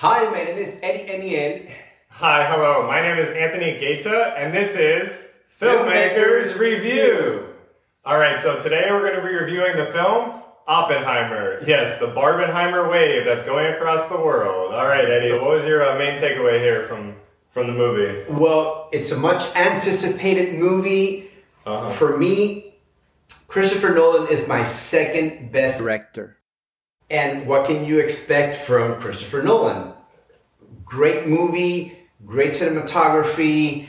Hi, my name is Eddie Eniel. Hi, hello. My name is Anthony Gaita, and this is Filmmakers Review. All right, so today we're going to be reviewing the film Oppenheimer. Yes, the Barbenheimer wave that's going across the world. All right, Eddie. So what was your uh, main takeaway here from from the movie? Well, it's a much anticipated movie. Uh-huh. For me, Christopher Nolan is my second best director. And what can you expect from Christopher Nolan? Great movie, great cinematography.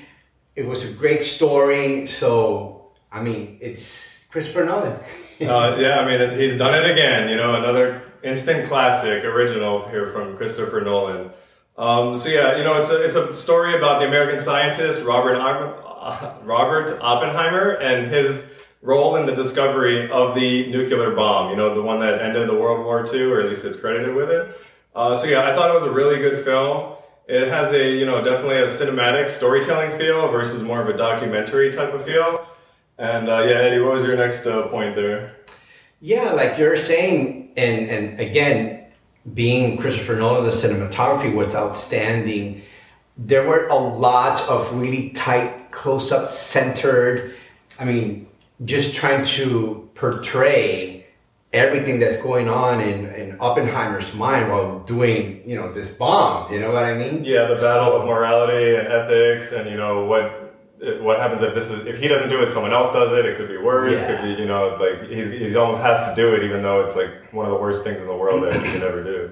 It was a great story. So, I mean, it's Christopher Nolan. Uh, yeah, I mean, he's done it again. You know, another instant classic, original here from Christopher Nolan. Um, so yeah, you know, it's a it's a story about the American scientist Robert Robert Oppenheimer and his role in the discovery of the nuclear bomb. You know, the one that ended the World War II, or at least it's credited with it. Uh, so yeah, I thought it was a really good film. It has a you know definitely a cinematic storytelling feel versus more of a documentary type of feel. And uh, yeah, Eddie, what was your next uh, point there? Yeah, like you're saying, and and again, being Christopher Nolan, the cinematography was outstanding. There were a lot of really tight, close-up, centered. I mean, just trying to portray everything that's going on in, in Oppenheimer's mind while doing, you know, this bomb. You know what I mean? Yeah, the battle of morality and ethics, and you know what what happens if this is if he doesn't do it, someone else does it. It could be worse. Yeah. Could be you know like he's he's almost has to do it, even though it's like one of the worst things in the world that he could ever do.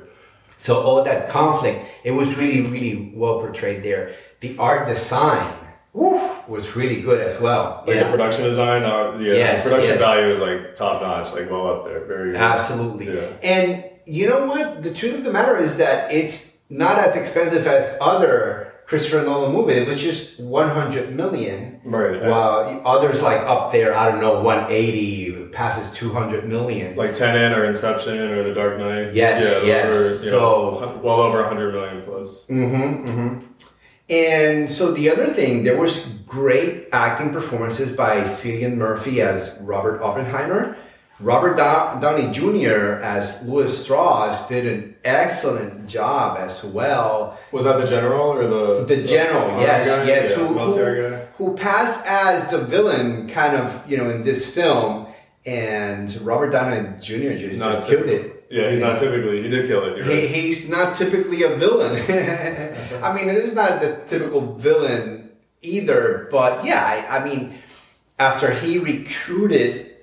So all that conflict, it was really, really well portrayed there. The art design, woof, was really good as well. Like the production design, uh, yeah, Yes, the production yes. value is like top notch, like well up there, very. Absolutely. Yeah. And you know what? The truth of the matter is that it's not as expensive as other Christopher Nolan movies. It was just 100 million. Right. While others like up there, I don't know, 180 passes 200 million. Like Tenet or Inception or The Dark Knight. Yes, yeah, yes. were, So- know, well over 100 million plus. Mm-hmm, mm-hmm. And so the other thing, there was great acting performances by Cillian Murphy as Robert Oppenheimer. Robert Dow- Downey Jr. as Lewis Strauss did an excellent job as well. Was that the general or the The general, army yes, guy? yes, Yeah, who, who, who passed as the villain, kind of, you know, in this film, and Robert Downey Jr. just, just killed it. Yeah, he's not typically. He did kill it. He, right. he's not typically a villain. I mean, it is not the typical villain either, but yeah, I, I mean, after he recruited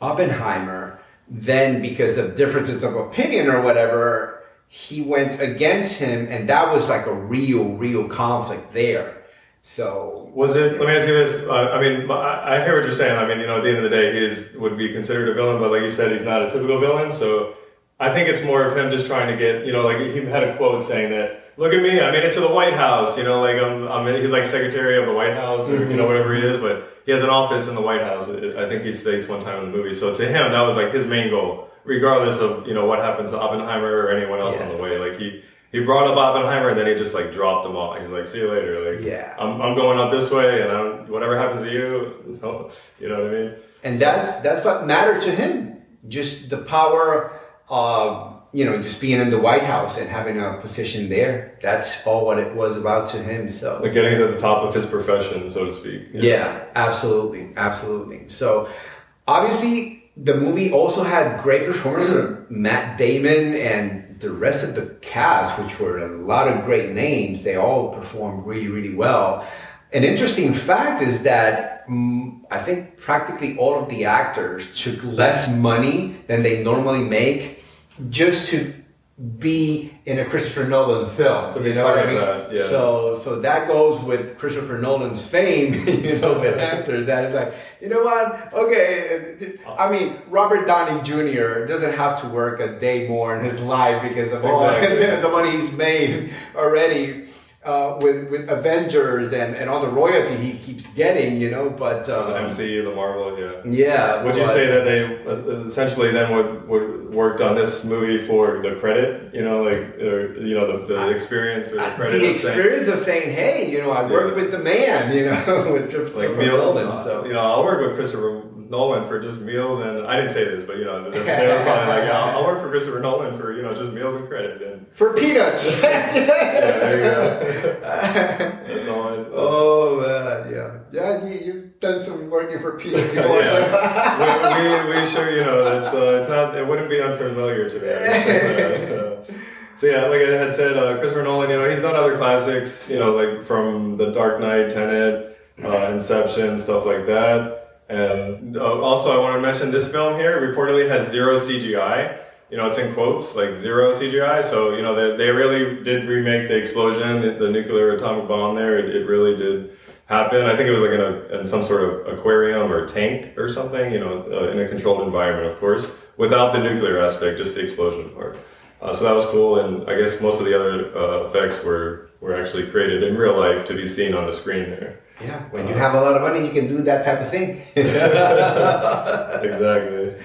Oppenheimer, then because of differences of opinion or whatever, he went against him, and that was like a real, real conflict there. So, Was it? Let me ask you this. Uh, I mean, I, I hear what you're saying. I mean, you know, at the end of the day, he is would be considered a villain, but like you said, he's not a typical villain. So I think it's more of him just trying to get, you know, like he had a quote saying that, "Look at me, I made it to the White House." You know, like I'm, I'm he's like secretary of the White House or you know whatever he is, but he has an office in the White House. I think he states one time in the movie. So to him, that was like his main goal, regardless of you know what happens to Oppenheimer or anyone else Yeah. on the way. Like he. He brought up Oppenheimer and then he just like dropped them all. He's like, "See you later." Like, Yeah. I'm, I'm going up this way, and I'm, whatever happens to you, you know what I mean? and that's that's what mattered to him. Just the power of you know just being in the White House and having a position there. That's all what it was about to him. So Like getting to the top of his profession, so to speak. yeah, absolutely, absolutely. So obviously the movie also had great performances of Matt Damon and the rest of the cast, which were a lot of great names. They all performed really, really well. An interesting fact is that mm, I think practically all of the actors took less money than they normally make just to be in a Christopher Nolan film. To be you know what I mean? that, yeah. So so that goes with Christopher Nolan's fame, you know, with actors. That is like, you know what? Okay, I mean, Robert Downey Jr. doesn't have to work a day more in his life because of all Exactly. the, the money he's made already. Uh, with with Avengers and, and all the royalty he keeps getting, you know, but The um, MCU, the Marvel, yeah. yeah. Would you say that they essentially then would, would worked on this movie for the credit? You know, like or, you know the, the experience or the credit. the of saying- experience of saying, "Hey, you know, I work Yeah. with the man, you know, with like Christopher Neil, Nolan." So you know, I'll work with Christopher Nolan for just meals and I didn't say this, but you know they, they were probably like, yeah, I'll, I'll work for Christopher Nolan for you know just meals and credit. And For peanuts. yeah, there you go. That's all. I, oh man, yeah, yeah. You, you've done some working for peanuts before. yeah. we, we, we sure you know that's uh, it's not it wouldn't be unfamiliar to me. Uh, so yeah, like I had said, uh, Christopher Nolan, you know, he's done other classics, you know, like from The Dark Knight, Tenet, uh, Inception, stuff like that. And uh, also, I want to mention this film here reportedly has zero CGI. You know, it's in quotes, like zero CGI. So, you know, they, they really did remake the explosion, the, the nuclear atomic bomb there. It, it really did happen. I think it was like in, a, in some sort of aquarium or tank or something, you know, uh, in a controlled environment, of course, without the nuclear aspect, just the explosion part. Uh, so that was cool, and I guess most of the other uh, effects were, were actually created in real life to be seen on the screen there. Yeah, when you have a lot of money, you can do that type of thing. exactly.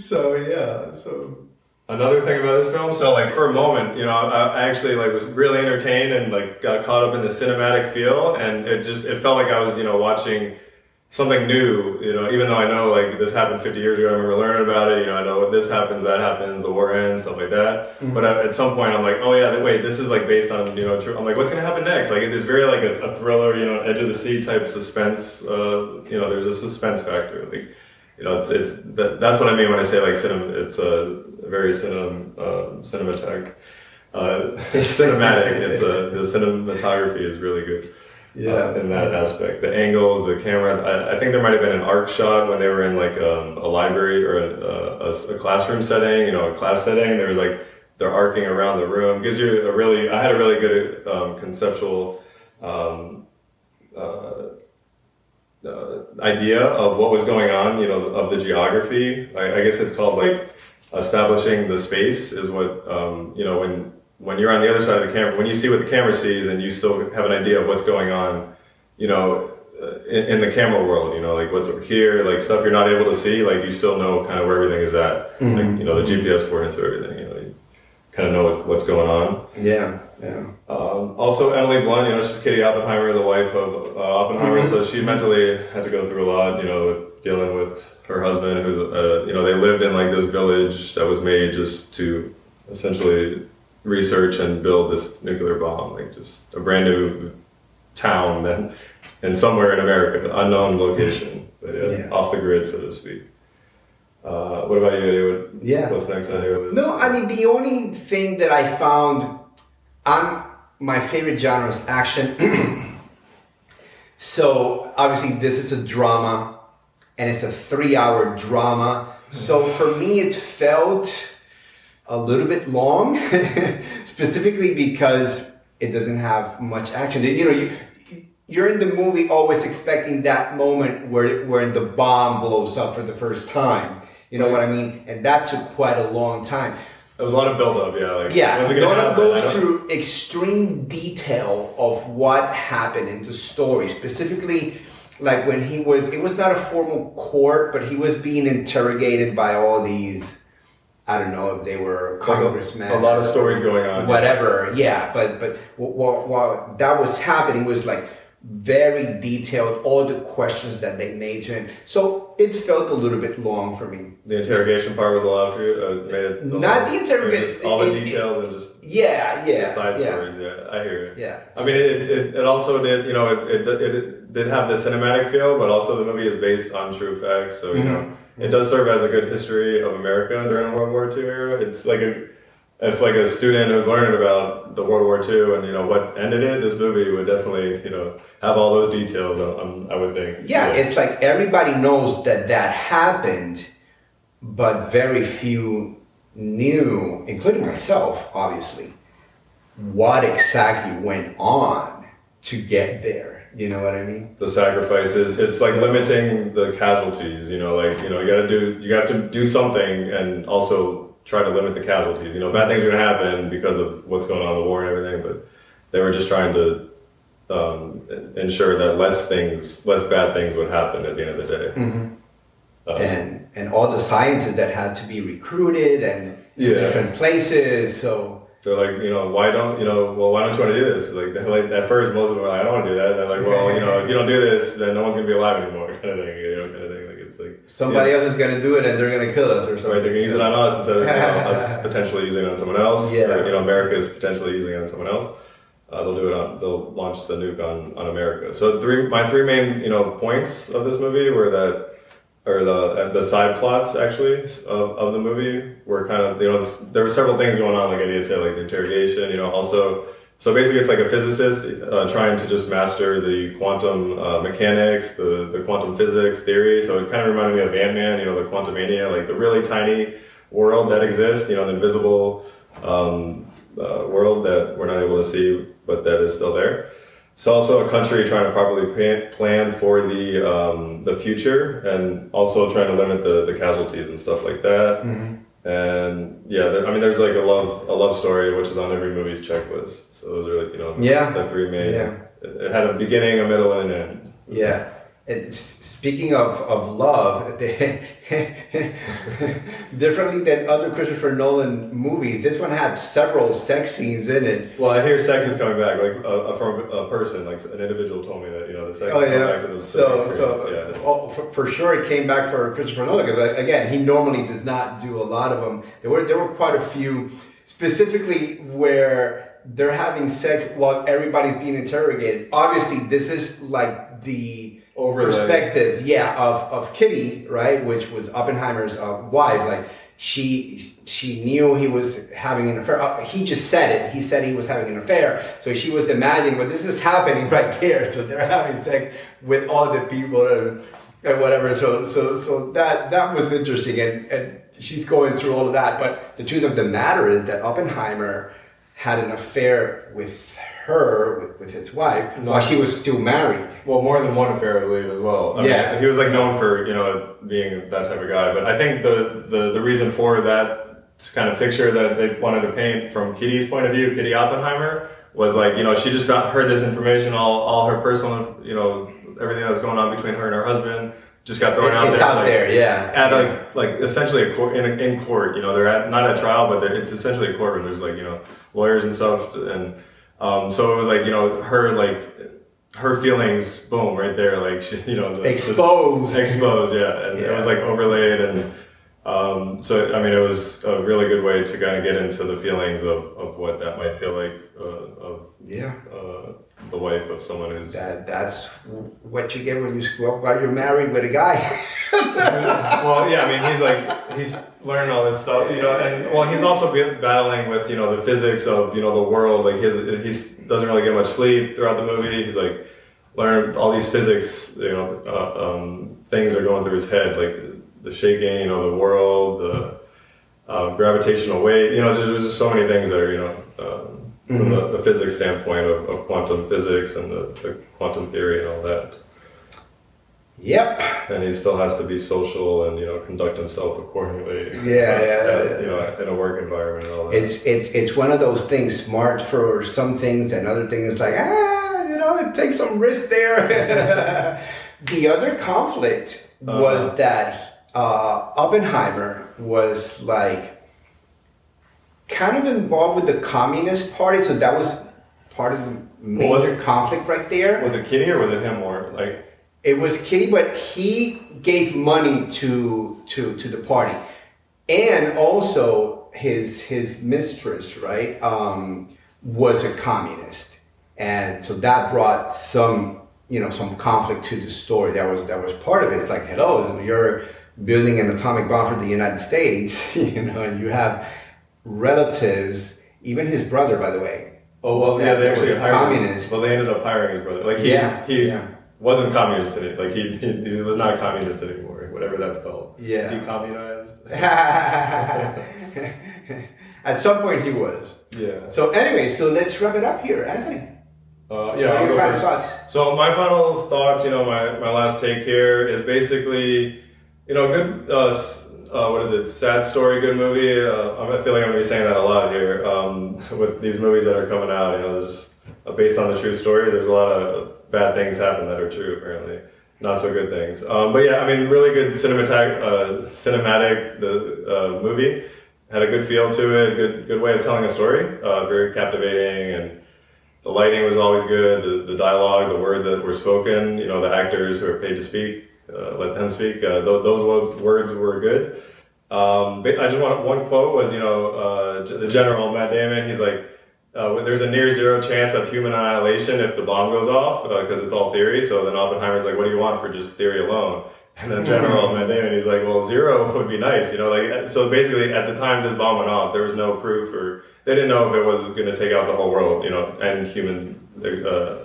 So yeah, so another thing about this film, so like for a moment, you know, I, actually like was really entertained and like got caught up in the cinematic feel, and it just it felt like I was you know watching something new, you know, even though I know like this happened 50 years ago, I remember learning about it, you know, I know this happens, that happens, the war ends, stuff like that. Mm-hmm. But at, some point I'm like, oh yeah, wait, this is like based on, you know, true. I'm like, what's going to happen next? Like it is very like a, a, thriller, you know, edge of the sea type suspense, uh, you know, there's a suspense factor. Like, you know, it's, it's, that, that's what I mean when I say like cinema, it's a very cinem, uh, cinematic, uh, cinematic. It's a, the cinematography is really good yeah, uh, in that aspect. The angles, the camera. I, I, think there might have been an arc shot when they were in like um, a library or a, a, a, classroom setting, you know, a class setting. There was like they're arcing around the room. Gives you a really. I had a really good um, conceptual. Um, uh, uh, idea of what was going on, you know, of the geography. I, I guess it's called like establishing the space is what um, you know when when you're on the other side of the camera, when you see what the camera sees and you still have an idea of what's going on, you know, uh, in, in, the camera world, you know, like what's over here, like stuff you're not able to see, like you still know kind of where everything is at, mm-hmm. like, you know, the GPS coordinates of everything, you know, you kind of know what, what's going on. Yeah, yeah. Um, also, Emily Blunt, you know, she's Kitty Oppenheimer, the wife of uh, Oppenheimer, mm-hmm. so she mentally had to go through a lot, you know, dealing with her husband, who, uh, you know, they lived in like this village that was made just to essentially research and build this nuclear bomb, like just a brand new town and somewhere in America, an unknown location, but yeah, yeah. off the grid, so to speak. Uh, what about you? What, yeah. What's next on your list? No, I mean the only thing that I found, I'm my favorite genre is action. so obviously this is a drama, and it's a three-hour drama. So for me, it felt a little bit long, specifically because it doesn't have much action. You know, you you're in the movie always expecting that moment where where the bomb blows up for the first time. You know what I mean? And that took quite a long time. There was a lot of buildup, yeah. Like, yeah, Donald goes through extreme detail of what happened in the story, specifically like when he was. It was not a formal court, but he was being interrogated by all these I don't know if they were congressmen. A lot of stories going on. Whatever, yeah. But but while, while that was happening, was like very detailed, all the questions that they made to him. So it felt a little bit long for me. The interrogation part was a lot for you. Uh, made it Not the interrogation. All the it, details it, and just yeah, yeah, the side yeah. stories. Yeah, I hear you. Yeah. I mean, it, it, it also did. You know, it, it, it did have the cinematic feel, but also the movie is based on true facts. So you mm-hmm. know it does serve as a good history of America during World War II era. It's like a if like a student who's learning about the World War II and you know what ended it, this movie would definitely you know have all those details. Um, um, I would think. Yeah, yeah, it's like everybody knows that that happened, but very few knew, including myself, obviously, what exactly went on to get there. You know what I mean? The sacrifices. It's like limiting the casualties. You know, like you know, you got to do. You have to do something, and also try to limit the casualties. You know, bad things are going to happen because of what's going on in the war and everything. But they were just trying to um, ensure that less things, less bad things would happen at the end of the day. Mm-hmm. Uh, and and all the scientists that had to be recruited and yeah. different places. So they're like, you know, why don't you know? Well, why don't you want to do this? Like, like at first, most of them are like, I don't want to do that. And they're like, well, you know, if you don't do this, then no one's gonna be alive anymore, kind of thing, you know, kind of thing. It's like Somebody yeah. else is gonna do it, and they're gonna kill us or something. Right, they're gonna use it on us instead of you know, us potentially using it on someone else. Yeah. Or, you know, America is potentially using it on someone else. Uh, they'll do it on. They'll launch the nuke on, on America. So three, my three main you know points of this movie were that, or the the side plots actually of, of the movie were kind of you know there were several things going on like I did say like the interrogation. You know also. So basically, it's like a physicist uh, trying to just master the quantum uh, mechanics, the, the quantum physics theory. So it kind of reminded me of Ant Man, you know, the Quantumania, like the really tiny world that exists, you know, the invisible um, uh, world that we're not able to see, but that is still there. It's also a country trying to properly plan, for the um, the future and also trying to limit the, the casualties and stuff like that. And yeah, there, I mean, there's like a love a love story which is on every movie's checklist. So those are like you know Yeah. the three main. Yeah. It, it had a beginning, a middle, and an end. Yeah. And speaking of, of love, differently than other Christopher Nolan movies, this one had several sex scenes in it. Well, I hear sex is coming back, like uh, from a person, like an individual told me that you know the sex Oh yeah. back to the So screen. so yeah, oh, for, for sure it came back for Christopher Nolan because again he normally does not do a lot of them. There were there were quite a few, specifically where they're having sex while everybody's being interrogated. Obviously, this is like the Overlay. perspective, yeah, of of Kitty, right, which was Oppenheimer's uh, wife. Like she she knew he was having an affair. Uh, he just said it. He said he was having an affair. So she was imagining, but this is happening right there. So they're having sex with all the people and, and whatever. So so so that that was interesting, and and she's going through all of that. But the truth of the matter is that Oppenheimer had an affair with her with, with his wife No. while she was still married. Well, more than one affair, I believe, as well. I Yeah. mean, he was like known for you know being that type of guy. But I think the the, the reason for that kind of picture that they wanted to paint from Kitty's point of view, Kitty Oppenheimer, was like you know she just found, heard this information, all all her personal you know everything that's going on between her and her husband just got thrown It- out it's there. out like, there, yeah. At like like essentially a court in, a, in court, you know, they're at not at trial, but it's essentially a courtroom. There's like you know lawyers and stuff, and um, so it was like you know her like her feelings, boom, right there, like she, you know, Exposed. exposed, yeah, and it was like overlaid, and um, so I mean, it was a really good way to kind of get into the feelings of, of what that might feel like uh, of Yeah. uh, the wife of someone who's That that's what you get when you screw up while you're married with a guy. well, yeah, I mean, he's like he's learning all this stuff, you know, and well, he's also been battling with you know the physics of you know the world. Like his he doesn't really get much sleep throughout the movie. He's like learning all these physics, you know, uh, um, things are going through his head, like the shaking, you know, the world, the uh, gravitational wave. You know, there's, there's just so many things that are you know. Um, from the, the physics standpoint of, of quantum physics and the, the quantum theory and all that yep. and he still has to be social and you know conduct himself accordingly. Yeah, yeah, Uh, yeah. you know, in a work environment and all that. It's it's it's one of those things smart for some things and other things like ah you know it takes some risk there. the other conflict was Uh-huh. that uh, Oppenheimer was like kind of involved with the Communist Party, so that was part of the Well, major conflict right there. was it Kitty or was it him or Like, It was Kitty, but he gave money to to to the party, and also his his mistress, right, um, was a communist, and so that brought some you know some conflict to the story. That was that was part of it. It's like, hello, you're building an atomic bomb for the United States, you know, and you have relatives, even his brother, by the way. oh well, yeah, they actually a hired him. communist. Well, they ended up hiring his brother. Like he Yeah, he yeah. wasn't communist in it. Like he, he he was not communist anymore. Whatever that's called. Yeah. Decommunized. At some point, he was. Yeah. So anyway, so let's wrap it up here, Anthony. Uh, What yeah. are your final first. thoughts? So my final thoughts, you know, my, my last take here is basically, you know, good. Uh, uh, what is it? Sad story, good movie. Uh, I feel like I'm gonna be saying that a lot here um, with these movies that are coming out. You know, just uh, based on the true stories. There's a lot of bad things happen that are true. Apparently, not so good things. Um, but yeah, I mean, really good cinematic, uh, cinematic the uh, movie had a good feel to it. Good good way of telling a story. Uh, very captivating and the lighting was always good. The, the dialogue, the words that were spoken, you know, the actors who are paid to speak uh, let them speak. Uh, th- those words were good. Um, but I just want one quote was you know uh, the general Matt Damon. He's like, uh, there's a near zero chance of human annihilation if the bomb goes off because it's all theory. So then Oppenheimer's like, what do you want for just theory alone? And then General Matt Damon, he's like, well, zero would be nice, you know. Like so, basically, at the time this bomb went off, there was no proof, or they didn't know if it was going to take out the whole world, you know, and human uh,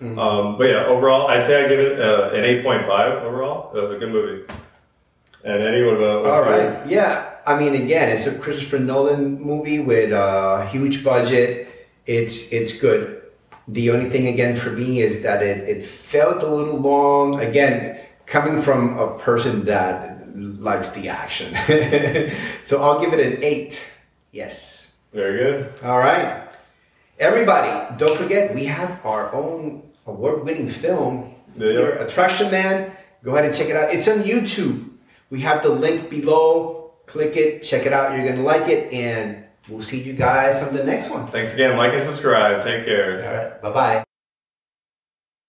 existence. Um, but yeah, overall, I'd say I give it uh, an eight point five overall. Uh, a good movie. And what about? All your- Yeah. I mean, again, it's a Christopher Nolan movie with a huge budget. It's it's good. The only thing again for me is that it, it felt a little long. Again, coming from a person that likes the action. so I'll give it an eight. Yes. Very good. All right. Everybody, don't forget we have our own award-winning film Yeah. Man. Go ahead and check it out. It's on YouTube. We have the link below. Click it, check it out. You're gonna like it, and we'll see you guys on the next one. Thanks again. Like and subscribe. Take care. All right. Bye bye.